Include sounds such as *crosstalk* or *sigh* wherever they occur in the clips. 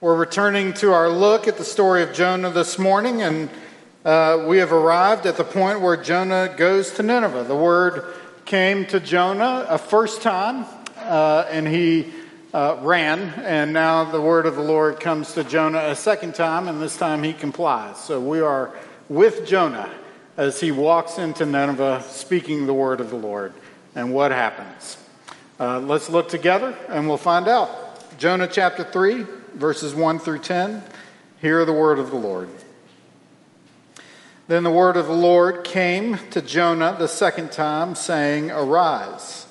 We're returning to our look at the story of Jonah this morning, and uh, we have arrived at the point where Jonah goes to Nineveh. The word came to Jonah a first time, uh, and he uh, ran, and now the word of the Lord comes to Jonah a second time, and this time he complies. So we are with Jonah as he walks into Nineveh speaking the word of the Lord. And what happens? Uh, let's look together and we'll find out. Jonah chapter 3, verses 1 through 10. Hear the word of the Lord. Then the word of the Lord came to Jonah the second time, saying, Arise,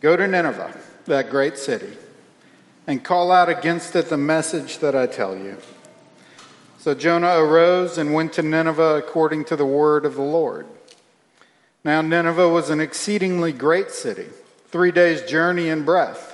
go to Nineveh, that great city, and call out against it the message that I tell you. So Jonah arose and went to Nineveh according to the word of the Lord. Now, Nineveh was an exceedingly great city, three days' journey in breadth.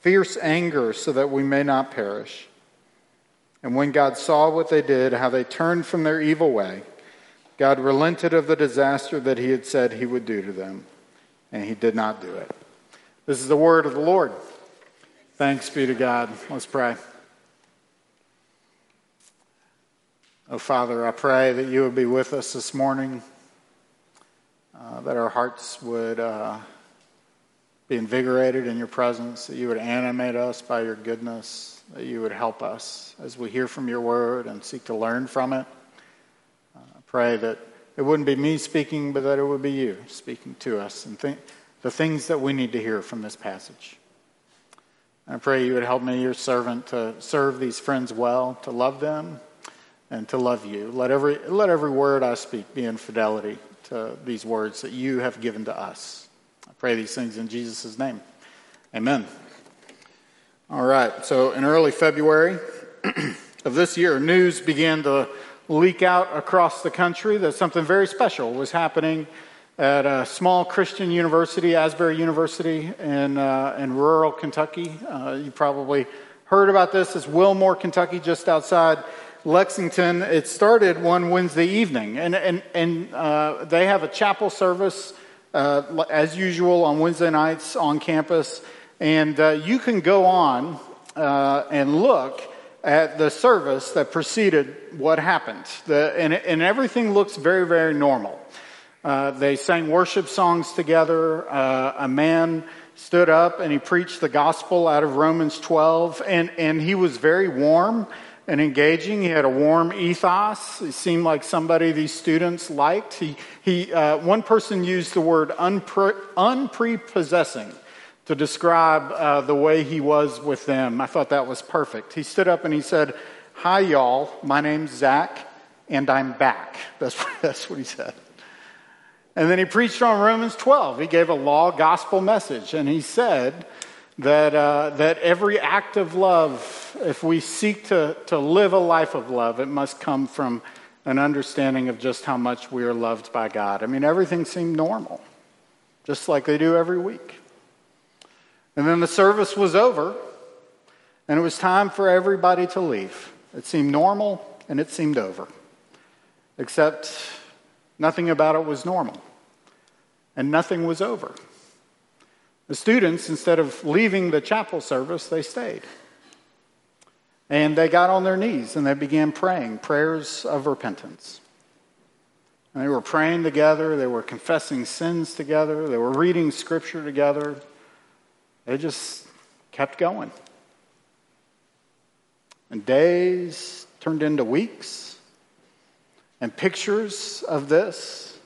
fierce anger so that we may not perish. And when God saw what they did, how they turned from their evil way, God relented of the disaster that he had said he would do to them, and he did not do it. This is the word of the Lord. Thanks be to God. Let's pray. Oh, Father, I pray that you would be with us this morning, uh, that our hearts would. Uh, be invigorated in your presence, that you would animate us by your goodness, that you would help us as we hear from your word and seek to learn from it. Uh, I pray that it wouldn't be me speaking, but that it would be you speaking to us and th- the things that we need to hear from this passage. I pray you would help me, your servant, to serve these friends well, to love them, and to love you. Let every, let every word I speak be in fidelity to these words that you have given to us pray these things in Jesus' name. Amen. All right, so in early February *clears throat* of this year, news began to leak out across the country that something very special was happening at a small Christian university, Asbury University, in, uh, in rural Kentucky. Uh, you probably heard about this. It's Wilmore, Kentucky, just outside Lexington. It started one Wednesday evening, and, and, and uh, they have a chapel service uh, as usual on Wednesday nights on campus. And uh, you can go on uh, and look at the service that preceded what happened. The, and, and, everything looks very, very normal. Uh, they sang worship songs together. A man stood up and he preached the gospel out of Romans 12, and, and he was very warm and engaging. He had a warm ethos. He seemed like somebody these students liked. He, he, uh, one person used the word unpre- unprepossessing to describe uh, the way he was with them. I thought that was perfect. He stood up and he said, Hi, y'all. My name's Zach, and I'm back. *laughs* That's, that's what he said. And then he preached on Romans 12. He gave a law gospel message, and he said, that, uh, that every act of love, if we seek to, to live a life of love, it must come from an understanding of just how much we are loved by God. I mean, everything seemed normal, just like they do every week. And then the service was over, and it was time for everybody to leave. It seemed normal, and it seemed over. Except nothing about it was normal, and nothing was over. The students, instead of leaving the chapel service, they stayed. And they got on their knees and they began praying prayers of repentance. And they were praying together, they were confessing sins together, they were reading scripture together. They just kept going. and days turned into weeks. And pictures of this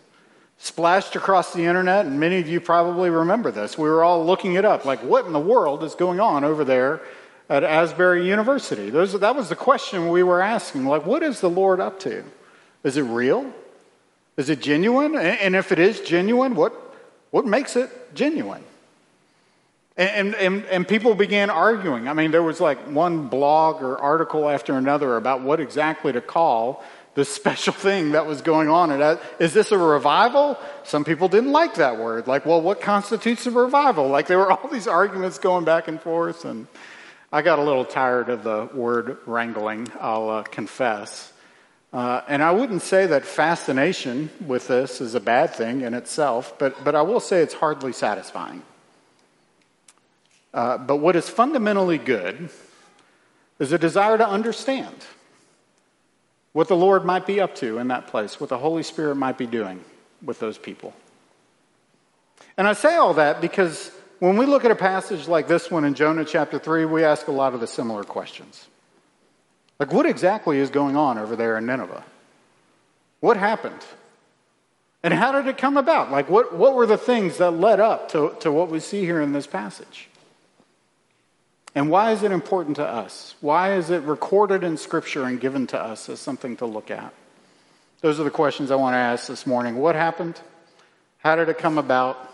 splashed across the internet, and many of you probably remember this. We were all looking it up like, what in the world is going on over there at Asbury University? Those, that was the question we were asking. Like, what is the Lord up to? Is it real? Is it genuine? And if it is genuine, what, what makes it genuine? And, and, and people began arguing. I mean, there was like one blog or article after another about what exactly to call this special thing that was going on. And is this a revival? Some people didn't like that word. Like, well, what constitutes a revival? Like, there were all these arguments going back and forth. And I got a little tired of the word wrangling, I'll uh, confess. Uh, and I wouldn't say that fascination with this is a bad thing in itself, but, but I will say it's hardly satisfying. Uh, but what is fundamentally good is a desire to understand what the Lord might be up to in that place, what the Holy Spirit might be doing with those people. And I say all that because when we look at a passage like this one in Jonah chapter 3, we ask a lot of the similar questions. Like, what exactly is going on over there in Nineveh? What happened? And how did it come about? Like, what, what were the things that led up to, to what we see here in this passage? And why is it important to us? Why is it recorded in Scripture and given to us as something to look at? Those are the questions I want to ask this morning. What happened? How did it come about?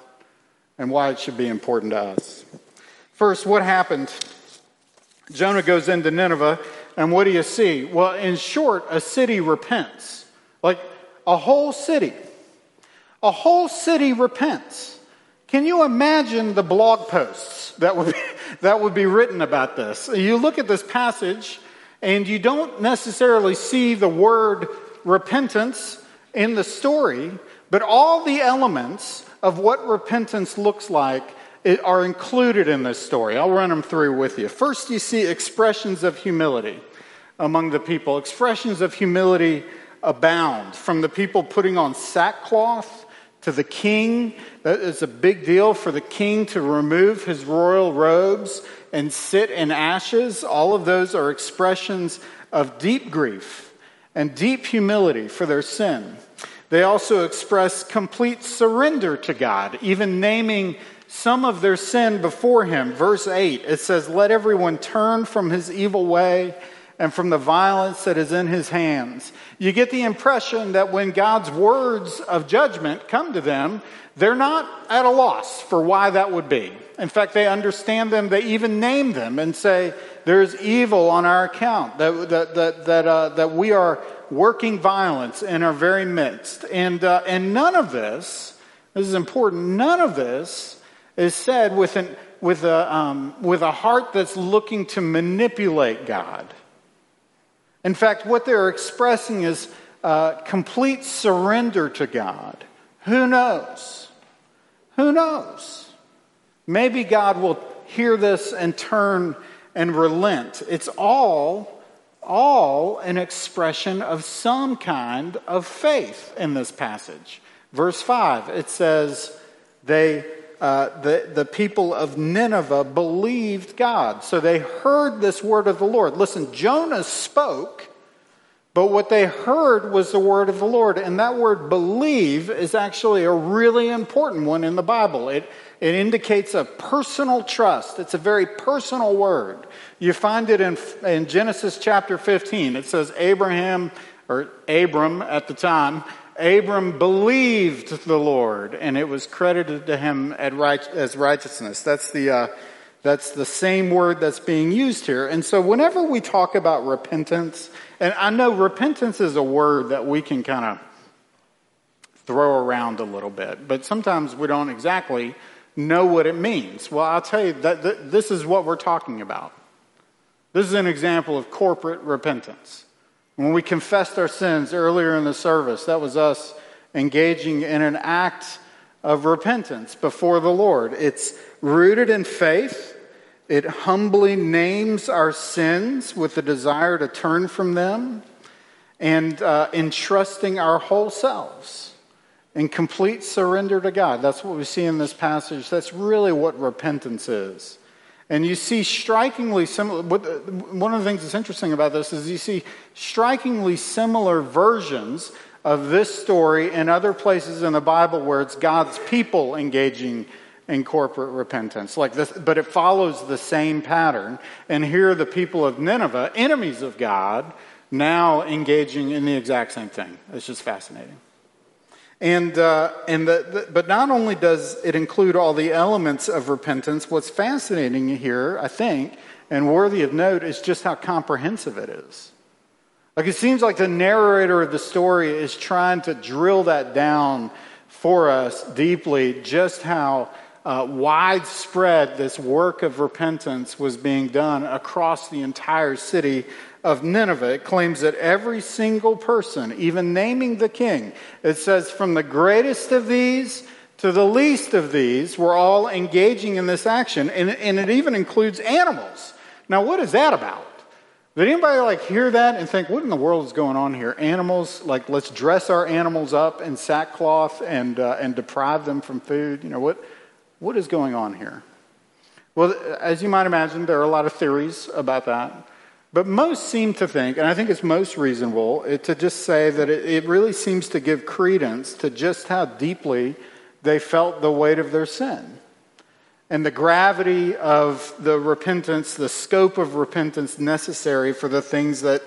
And why it should be important to us. First, what happened? Jonah goes into Nineveh, and what do you see? Well, in short, a city repents. Like a whole city. A whole city repents. Can you imagine the blog posts that would be, *laughs* that would be written about this? You look at this passage and you don't necessarily see the word repentance in the story, but all the elements of what repentance looks like are included in this story. I'll run them through with you. First, you see expressions of humility among the people. Expressions of humility abound, from the people putting on sackcloth to the king. That is a big deal for the king to remove his royal robes and sit in ashes. All of those are expressions of deep grief and deep humility for their sin. They also express complete surrender to God, even naming some of their sin before him. Verse 8, it says, Let everyone turn from his evil way and from the violence that is in his hands. You get the impression that when God's words of judgment come to them, they're not at a loss for why that would be. In fact, they understand them, they even name them and say, There's evil on our account, that, that, that, that, uh, that we are working violence in our very midst. And, uh, and none of this, this is important, none of this is said with, an, with, a, um, with a heart that's looking to manipulate God. In fact, what they're expressing is uh, complete surrender to God. Who knows? Who knows? Maybe God will hear this and turn and relent. It's all, all an expression of some kind of faith in this passage. Verse 5, it says, they uh, the, the people of Nineveh believed God. So they heard this word of the Lord. Listen, Jonah spoke, but what they heard was the word of the Lord. And that word believe is actually a really important one in the Bible. It, it indicates a personal trust, it's a very personal word. You find it in, in Genesis chapter 15. It says, Abraham, or Abram at the time, Abram believed the Lord, and it was credited to him as righteousness. That's the, uh, that's the same word that's being used here. And so, whenever we talk about repentance, and I know repentance is a word that we can kind of throw around a little bit, but sometimes we don't exactly know what it means. Well, I'll tell you that, this is what we're talking about. This is an example of corporate repentance. When we confessed our sins earlier in the service, that was us engaging in an act of repentance before the Lord. It's rooted in faith. It humbly names our sins with the desire to turn from them and uh, entrusting our whole selves in complete surrender to God. That's what we see in this passage. That's really what repentance is. And you see strikingly similar, one of the things that's interesting about this is you see strikingly similar versions of this story in other places in the Bible where it's God's people engaging in corporate repentance. Like this, but it follows the same pattern. And here the people of Nineveh, enemies of God, now engaging in the exact same thing. It's just fascinating. And, uh, and the, the, but not only does it include all the elements of repentance, what's fascinating here, I think, and worthy of note, is just how comprehensive it is. Like it seems like the narrator of the story is trying to drill that down for us deeply, just how uh, widespread this work of repentance was being done across the entire city of Nineveh. Claims that every single person, even naming the king, it says, from the greatest of these to the least of these, were all engaging in this action. And, and it even includes animals. Now, what is that about? Did anybody like hear that and think, what in the world is going on here? Animals, like let's dress our animals up in sackcloth and uh, and deprive them from food. You know what? What is going on here? Well, as you might imagine, there are a lot of theories about that. But most seem to think, and I think it's most reasonable, to just say that it, it really seems to give credence to just how deeply they felt the weight of their sin and the gravity of the repentance, the scope of repentance necessary for the things that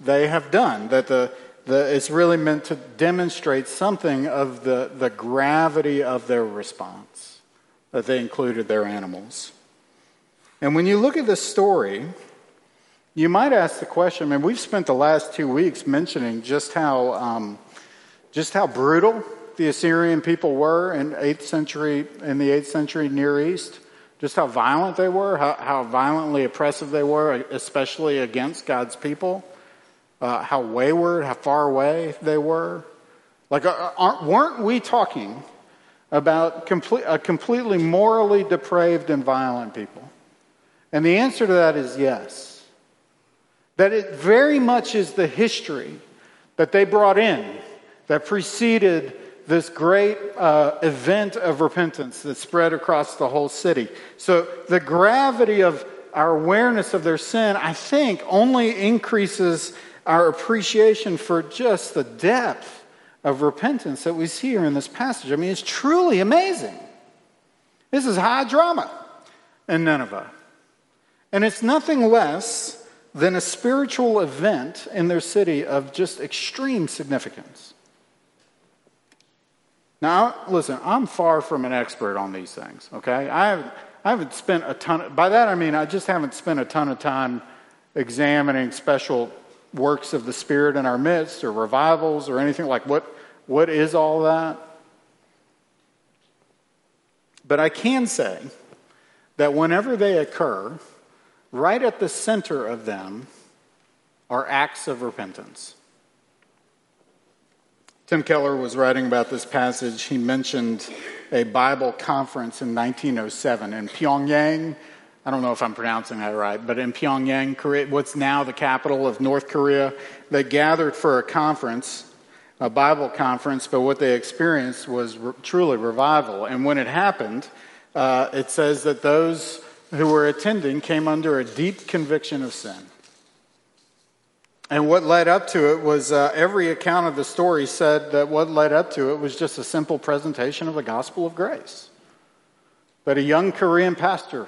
they have done. That the, the, it's really meant to demonstrate something of the, the gravity of their response, that they included their animals. And when you look at this story, you might ask the question, I mean, we've spent the last two weeks mentioning just how, um, just how brutal the Assyrian people were in 8th century, in the 8th century Near East, just how violent they were, how, how violently oppressive they were, especially against God's people, uh, how wayward, how far away they were. Like, uh, weren't we talking about complete, a completely morally depraved and violent people? And the answer to that is yes. That it very much is the history that they brought in that preceded this great uh, event of repentance that spread across the whole city. So the gravity of our awareness of their sin, I think, only increases our appreciation for just the depth of repentance that we see here in this passage. I mean, it's truly amazing. This is high drama in Nineveh. And it's nothing less than a spiritual event in their city of just extreme significance. Now, listen, I'm far from an expert on these things, okay? I haven't, I haven't spent a ton, of, by that I mean I just haven't spent a ton of time examining special works of the Spirit in our midst or revivals or anything like what, what is all that? But I can say that whenever they occur, right at the center of them are acts of repentance. Tim Keller was writing about this passage. He mentioned a Bible conference in 1907 in Pyongyang. I don't know if I'm pronouncing that right, but in Pyongyang, Korea, what's now the capital of North Korea, they gathered for a conference, a Bible conference, but what they experienced was re- truly revival. And when it happened, uh, it says that those who were attending came under a deep conviction of sin. And what led up to it was uh, every account of the story said that what led up to it was just a simple presentation of the gospel of grace. That a young Korean pastor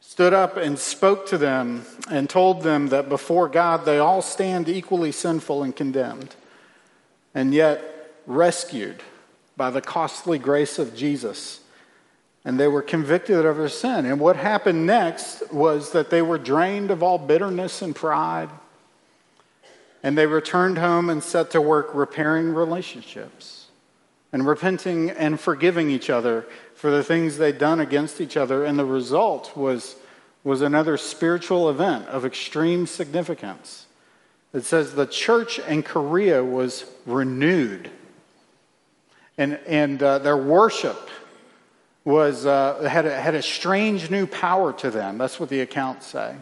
stood up and spoke to them and told them that before God they all stand equally sinful and condemned, and yet rescued by the costly grace of Jesus. And they were convicted of their sin. And what happened next was that they were drained of all bitterness and pride and they returned home and set to work repairing relationships and repenting and forgiving each other for the things they'd done against each other. And the result was, was another spiritual event of extreme significance. It says the church in Korea was renewed, and, and uh, their worship was, uh, had, a, had a strange new power to them. That's what the accounts say.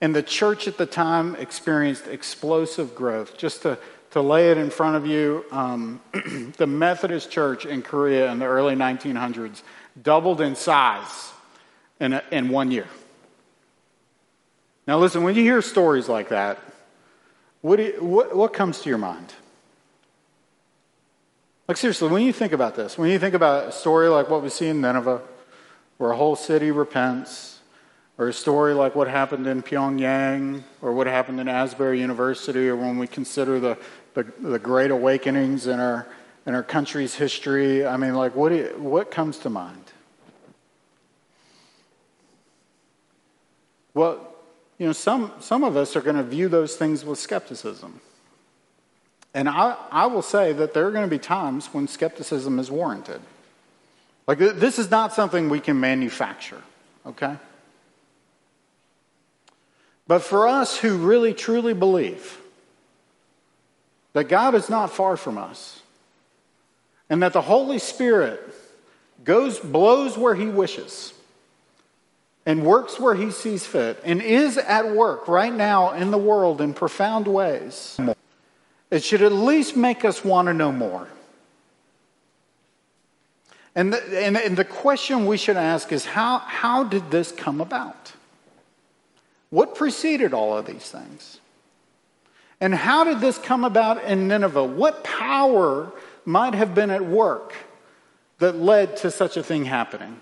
And the church at the time experienced explosive growth. Just to, to lay it in front of you, um, *clears throat* the Methodist Church in Korea in the early 1900s doubled in size in, a, in one year. Now, listen, when you hear stories like that, what, you, what, what comes to your mind? Like, seriously, when you think about this, when you think about a story like what we see in Nineveh, where a whole city repents, or a story like what happened in Pyongyang, or what happened in Asbury University, or when we consider the, the, the great awakenings in our, in our country's history, I mean, like, what, you, what comes to mind? Well, you know, some, some of us are going to view those things with skepticism. And I, I will say that there are going to be times when skepticism is warranted. Like, this is not something we can manufacture, okay? But for us who really truly believe that God is not far from us and that the Holy Spirit goes, blows where he wishes and works where he sees fit and is at work right now in the world in profound ways, it should at least make us want to know more. And the, and, and the question we should ask is how, how did this come about? What preceded all of these things? And how did this come about in Nineveh? What power might have been at work that led to such a thing happening?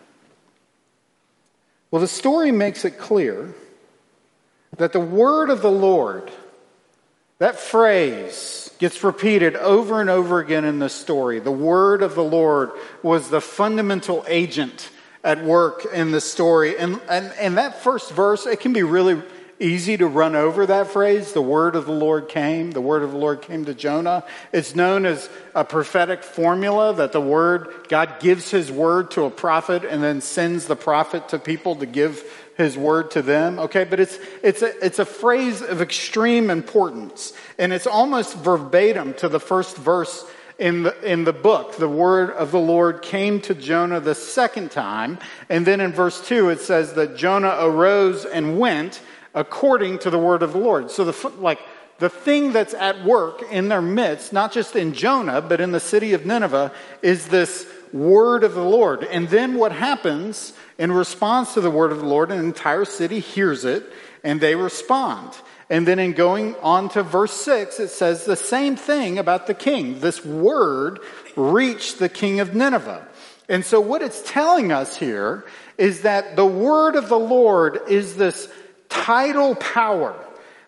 Well, the story makes it clear that the word of the Lord, that phrase gets repeated over and over again in the story. The word of the Lord was the fundamental agent at work in the story. And, and, and that first verse, it can be really easy to run over that phrase. The word of the Lord came. The word of the Lord came to Jonah. It's known as a prophetic formula that the word, God gives his word to a prophet and then sends the prophet to people to give his word to them. Okay, but it's, it's, a, it's a phrase of extreme importance. And it's almost verbatim to the first verse in the, in the book. The word of the Lord came to Jonah the second time. And then in verse 2, it says that Jonah arose and went according to the word of the Lord. So the like the thing that's at work in their midst, not just in Jonah, but in the city of Nineveh, is this word of the Lord. And then what happens in response to the word of the Lord, an entire city hears it and they respond. And then in going on to verse 6, it says the same thing about the king. This word reached the king of Nineveh. And so what it's telling us here is that the word of the Lord is this tidal power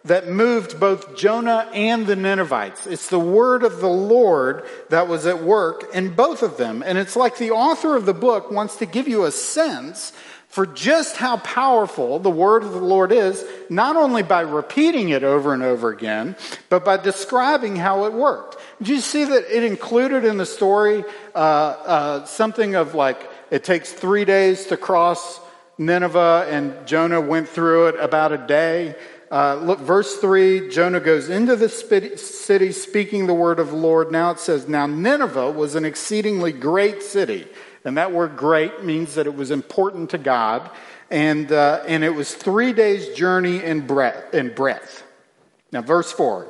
that moved both Jonah and the Ninevites. It's the word of the Lord that was at work in both of them. And it's like the author of the book wants to give you a sense for just how powerful the word of the Lord is, not only by repeating it over and over again, but by describing how it worked. Did you see that it included in the story uh, uh, something of like, it takes three days to cross Nineveh, and Jonah went through it about a day. Uh, look, verse 3 Jonah goes into the city speaking the word of the Lord. Now it says, Now Nineveh was an exceedingly great city. And that word great means that it was important to God. And, uh, and it was three days' journey in breadth, in breadth. Now, verse 4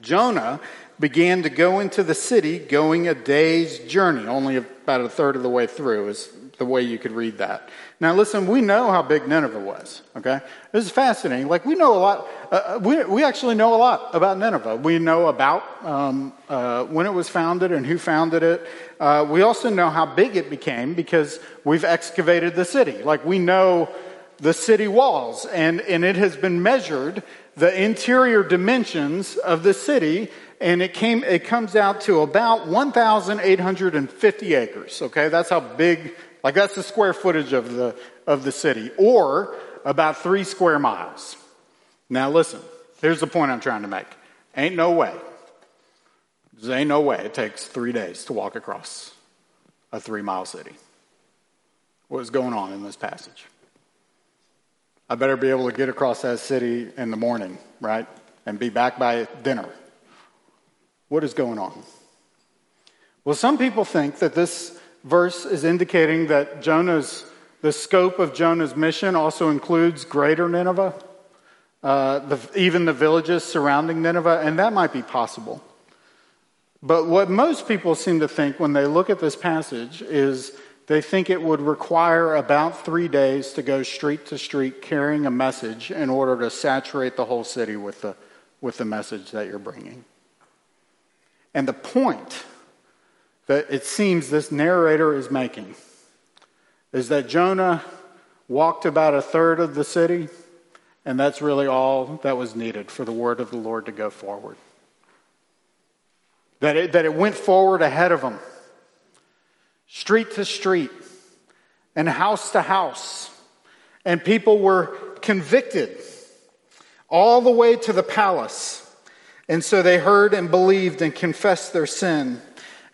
Jonah began to go into the city, going a day's journey, only about a third of the way through, is the way you could read that. Now, listen, we know how big Nineveh was, okay? This is fascinating. Like, we know a lot, uh, uh, we, we actually know a lot about Nineveh. We know about um, uh, when it was founded and who founded it. Uh, we also know how big it became because we've excavated the city. Like, we know the city walls, and, and it has been measured, the interior dimensions of the city, and it came it comes out to about 1850 acres okay that's how big like that's the square footage of the, of the city, or about three square miles. Now listen, here's the point I'm trying to make. Ain't no way. There ain't no way it takes three days to walk across a three mile city. What is going on in this passage? I better be able to get across that city in the morning, right? And be back by dinner. What is going on? Well, some people think that this verse is indicating that Jonah's, the scope of Jonah's mission also includes greater Nineveh, uh, the, even the villages surrounding Nineveh, and that might be possible. But what most people seem to think when they look at this passage is they think it would require about three days to go street to street carrying a message in order to saturate the whole city with the, with the message that you're bringing. And the point that it seems this narrator is making is that Jonah walked about a third of the city, and that's really all that was needed for the word of the Lord to go forward. That it, that it went forward ahead of him street to street and house to house. And people were convicted all the way to the palace. And so they heard and believed and confessed their sin.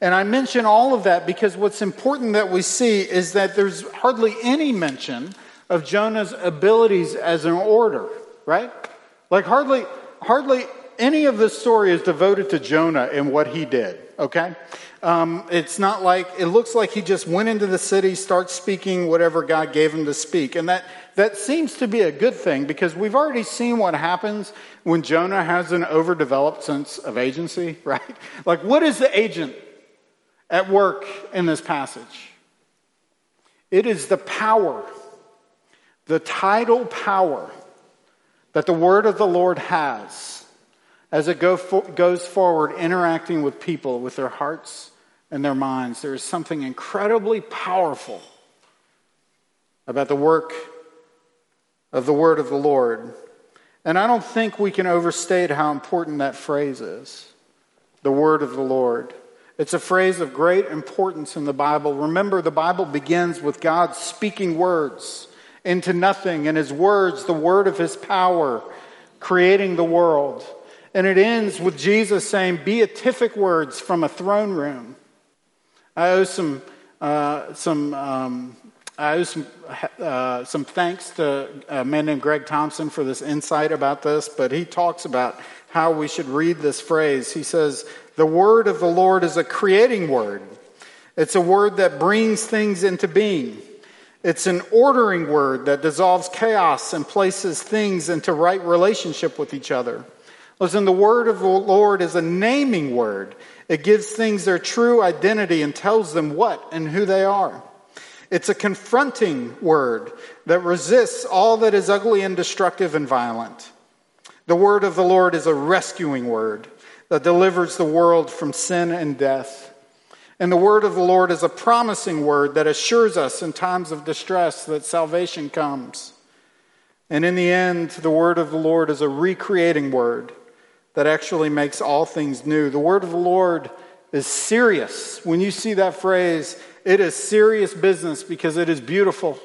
And I mention all of that because what's important that we see is that there's hardly any mention of Jonah's abilities as an orator, right? Like hardly, hardly any of this story is devoted to Jonah and what he did, okay? Um, it's not like, it looks like he just went into the city, starts speaking whatever God gave him to speak. And that, that seems to be a good thing because we've already seen what happens when Jonah has an overdeveloped sense of agency, *laughs* right? Like, what is the agent at work in this passage? It is the power, the tidal power that the word of the Lord has as it go for, goes forward, interacting with people with their hearts and their minds. There is something incredibly powerful about the work of the word of the Lord. And I don't think we can overstate how important that phrase is the word of the Lord. It's a phrase of great importance in the Bible. Remember, the Bible begins with God speaking words into nothing, and his words, the word of his power, creating the world. And it ends with Jesus saying beatific words from a throne room. I owe some, uh, some, um, I owe some, uh, some thanks to a man named Greg Thompson for this insight about this, but he talks about how we should read this phrase. He says, The word of the Lord is a creating word, it's a word that brings things into being. It's an ordering word that dissolves chaos and places things into right relationship with each other. Listen, the word of the Lord is a naming word. It gives things their true identity and tells them what and who they are. It's a confronting word that resists all that is ugly and destructive and violent. The word of the Lord is a rescuing word that delivers the world from sin and death. And the word of the Lord is a promising word that assures us in times of distress that salvation comes. And in the end, the word of the Lord is a recreating word that actually makes all things new. The word of the Lord is serious. When you see that phrase, it is serious business because it is beautiful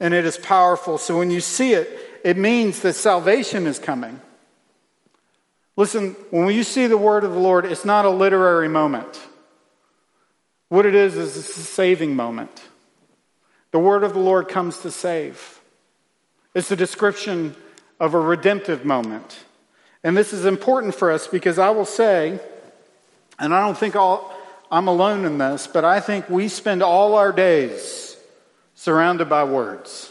and it is powerful. So when you see it, it means that salvation is coming. Listen, when you see the word of the Lord, it's not a literary moment. What it is, is a saving moment. The word of the Lord comes to save. It's a description of a redemptive moment. And this is important for us because I will say, and I don't think all, I'm alone in this, but I think we spend all our days surrounded by words.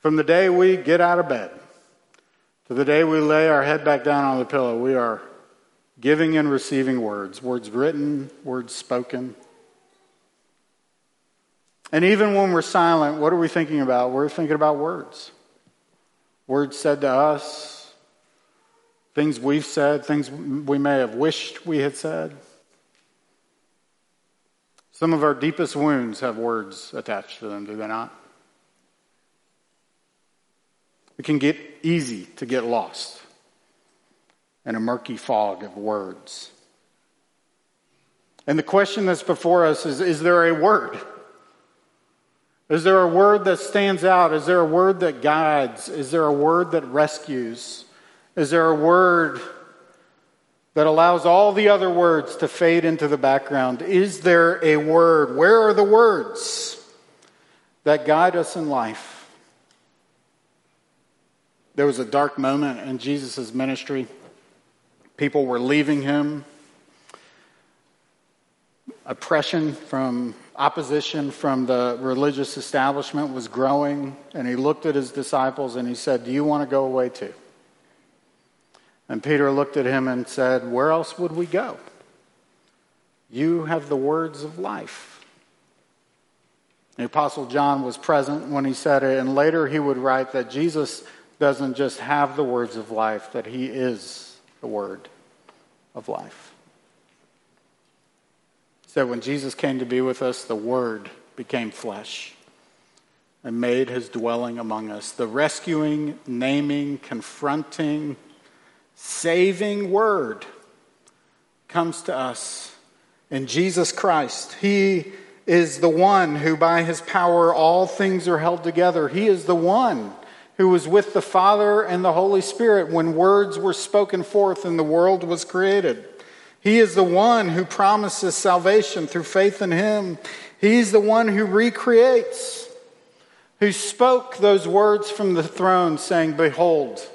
From the day we get out of bed to the day we lay our head back down on the pillow, we are giving and receiving words words written, words spoken. And even when we're silent, what are we thinking about? We're thinking about words words said to us, things we've said, things we may have wished we had said. Some of our deepest wounds have words attached to them, do they not? It can get easy to get lost in a murky fog of words. And the question that's before us is Is there a word? Is there a word that stands out? Is there a word that guides? Is there a word that rescues? Is there a word that allows all the other words to fade into the background? Is there a word? Where are the words that guide us in life? There was a dark moment in Jesus' ministry. People were leaving him. Oppression from opposition from the religious establishment was growing, and he looked at his disciples and he said, Do you want to go away too? And Peter looked at him and said, Where else would we go? You have the words of life. The Apostle John was present when he said it, and later he would write that Jesus doesn't just have the words of life, that he is the word of life. So when Jesus came to be with us, the Word became flesh and made his dwelling among us. The rescuing, naming, confronting, saving Word comes to us in Jesus Christ. He is the one who, by his power, all things are held together. He is the one who was with the Father and the Holy Spirit when words were spoken forth and the world was created. He is the one who promises salvation through faith in Him. He's the one who recreates, who spoke those words from the throne, saying, Behold,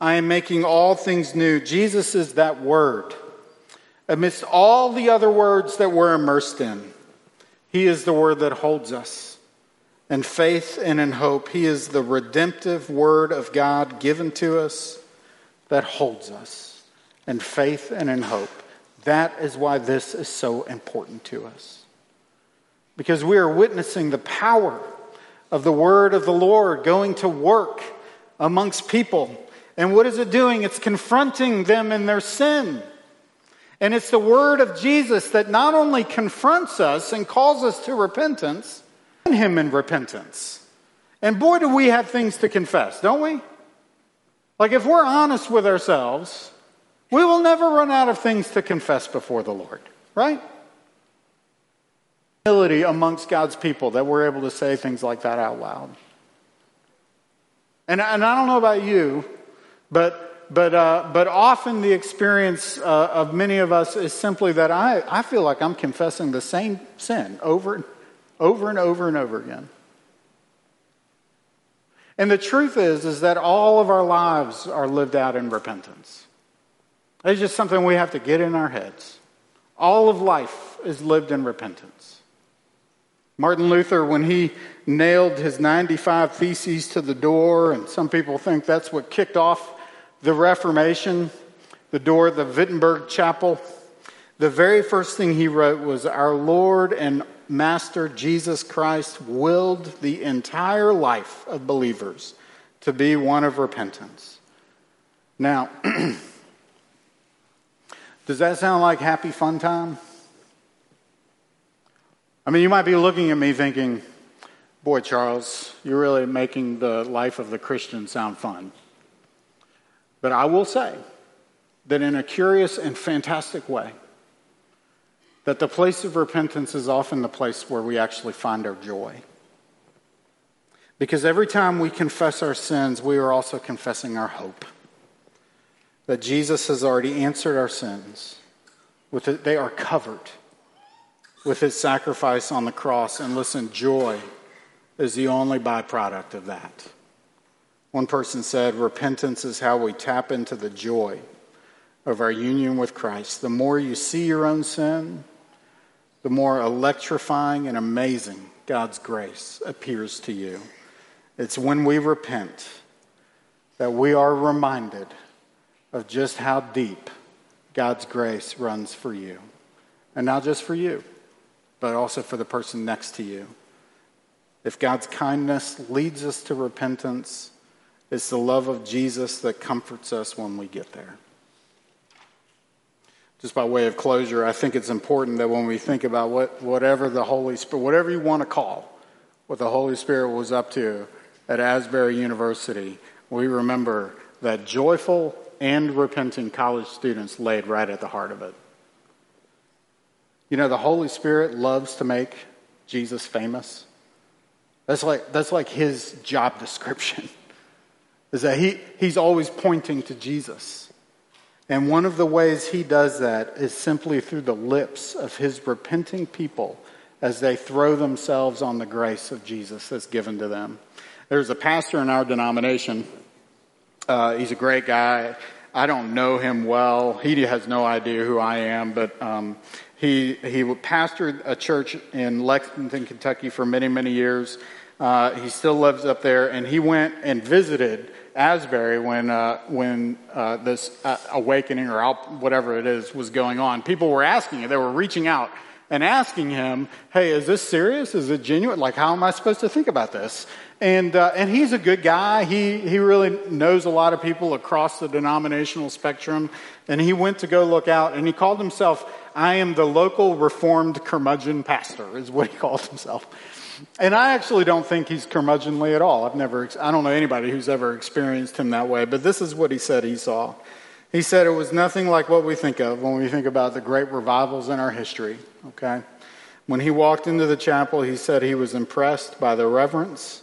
I am making all things new. Jesus is that word. Amidst all the other words that we're immersed in, He is the word that holds us. In faith and in hope, He is the redemptive word of God given to us that holds us in faith and in hope. That is why this is so important to us. Because we are witnessing the power of the word of the Lord going to work amongst people. And what is it doing? It's confronting them in their sin. And it's the word of Jesus that not only confronts us and calls us to repentance, him in repentance. And boy, do we have things to confess, don't we? Like, if we're honest with ourselves, we will never run out of things to confess before the Lord, right? Humility amongst God's people that we're able to say things like that out loud. And, and I don't know about you, but, but, uh, but often the experience uh, of many of us is simply that I, I feel like I'm confessing the same sin over, and over and over and over again. And the truth is, is that all of our lives are lived out in repentance. It's just something we have to get in our heads. All of life is lived in repentance. Martin Luther, when he nailed his 95 Theses to the door, and some people think that's what kicked off the Reformation, the door of the Wittenberg Chapel, the very first thing he wrote was Our Lord and Master Jesus Christ willed the entire life of believers to be one of repentance. Now, *clears throat* Does that sound like happy fun time? I mean, you might be looking at me thinking, boy, Charles, you're really making the life of the Christian sound fun. But I will say that in a curious and fantastic way, that the place of repentance is often the place where we actually find our joy. Because every time we confess our sins, we are also confessing our hope that Jesus has already answered our sins. With it, they are covered with his sacrifice on the cross. And listen, joy is the only byproduct of that. One person said, Repentance is how we tap into the joy of our union with Christ. The more you see your own sin, the more electrifying and amazing God's grace appears to you. It's when we repent that we are reminded of just how deep God's grace runs for you. And not just for you, but also for the person next to you. If God's kindness leads us to repentance, it's the love of Jesus that comforts us when we get there. Just by way of closure, I think it's important that when we think about what, whatever the Holy Spirit, whatever you want to call what the Holy Spirit was up to at Asbury University, we remember that joyful and repenting college students laid right at the heart of it. You know, the Holy Spirit loves to make Jesus famous. That's like, that's like his job *laughs* description, is that he, he's always pointing to Jesus. And one of the ways he does that is simply through the lips of his repenting people as they throw themselves on the grace of Jesus that's given to them. There's a pastor in our denomination uh, he's a great guy. I don't know him well. He has no idea who I am, but um, he he pastored a church in Lexington, Kentucky for many many years. Uh, he still lives up there, and he went and visited Asbury when, uh, when uh, this uh, awakening or whatever it is was going on. People were asking, they were reaching out and asking him, hey, is this serious? Is it genuine? Like, how am I supposed to think about this? And, uh, and he's a good guy. He, he really knows a lot of people across the denominational spectrum. And he went to go look out, and he called himself, I am the local Reformed curmudgeon pastor, is what he *laughs* called himself. And I actually don't think he's curmudgeonly at all. I've never, I don't know anybody who's ever experienced him that way, but this is what he said he saw. He said it was nothing like what we think of when we think about the great revivals in our history, okay? When he walked into the chapel, he said he was impressed by the reverence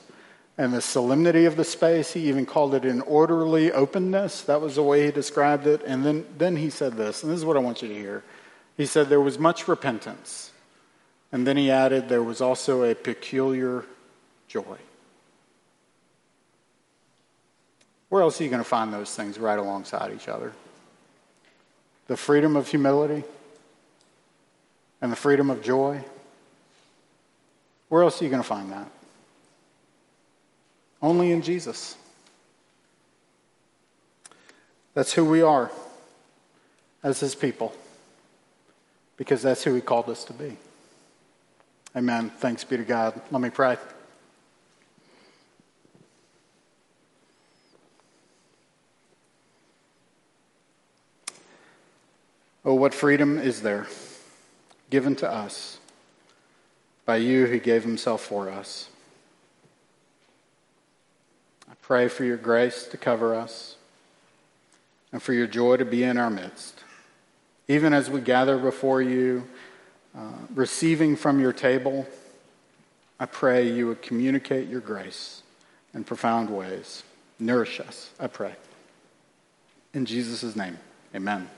and the solemnity of the space. He even called it an orderly openness. That was the way he described it. And then, then he said this, and this is what I want you to hear. He said there was much repentance and then he added, there was also a peculiar joy. Where else are you going to find those things right alongside each other? The freedom of humility and the freedom of joy. Where else are you going to find that? Only in Jesus. That's who we are as his people because that's who he called us to be. Amen. Thanks be to God. Let me pray. Oh, what freedom is there given to us by you who gave himself for us. I pray for your grace to cover us and for your joy to be in our midst. Even as we gather before you, uh, receiving from your table, I pray you would communicate your grace in profound ways. Nourish us, I pray. In Jesus' name, amen.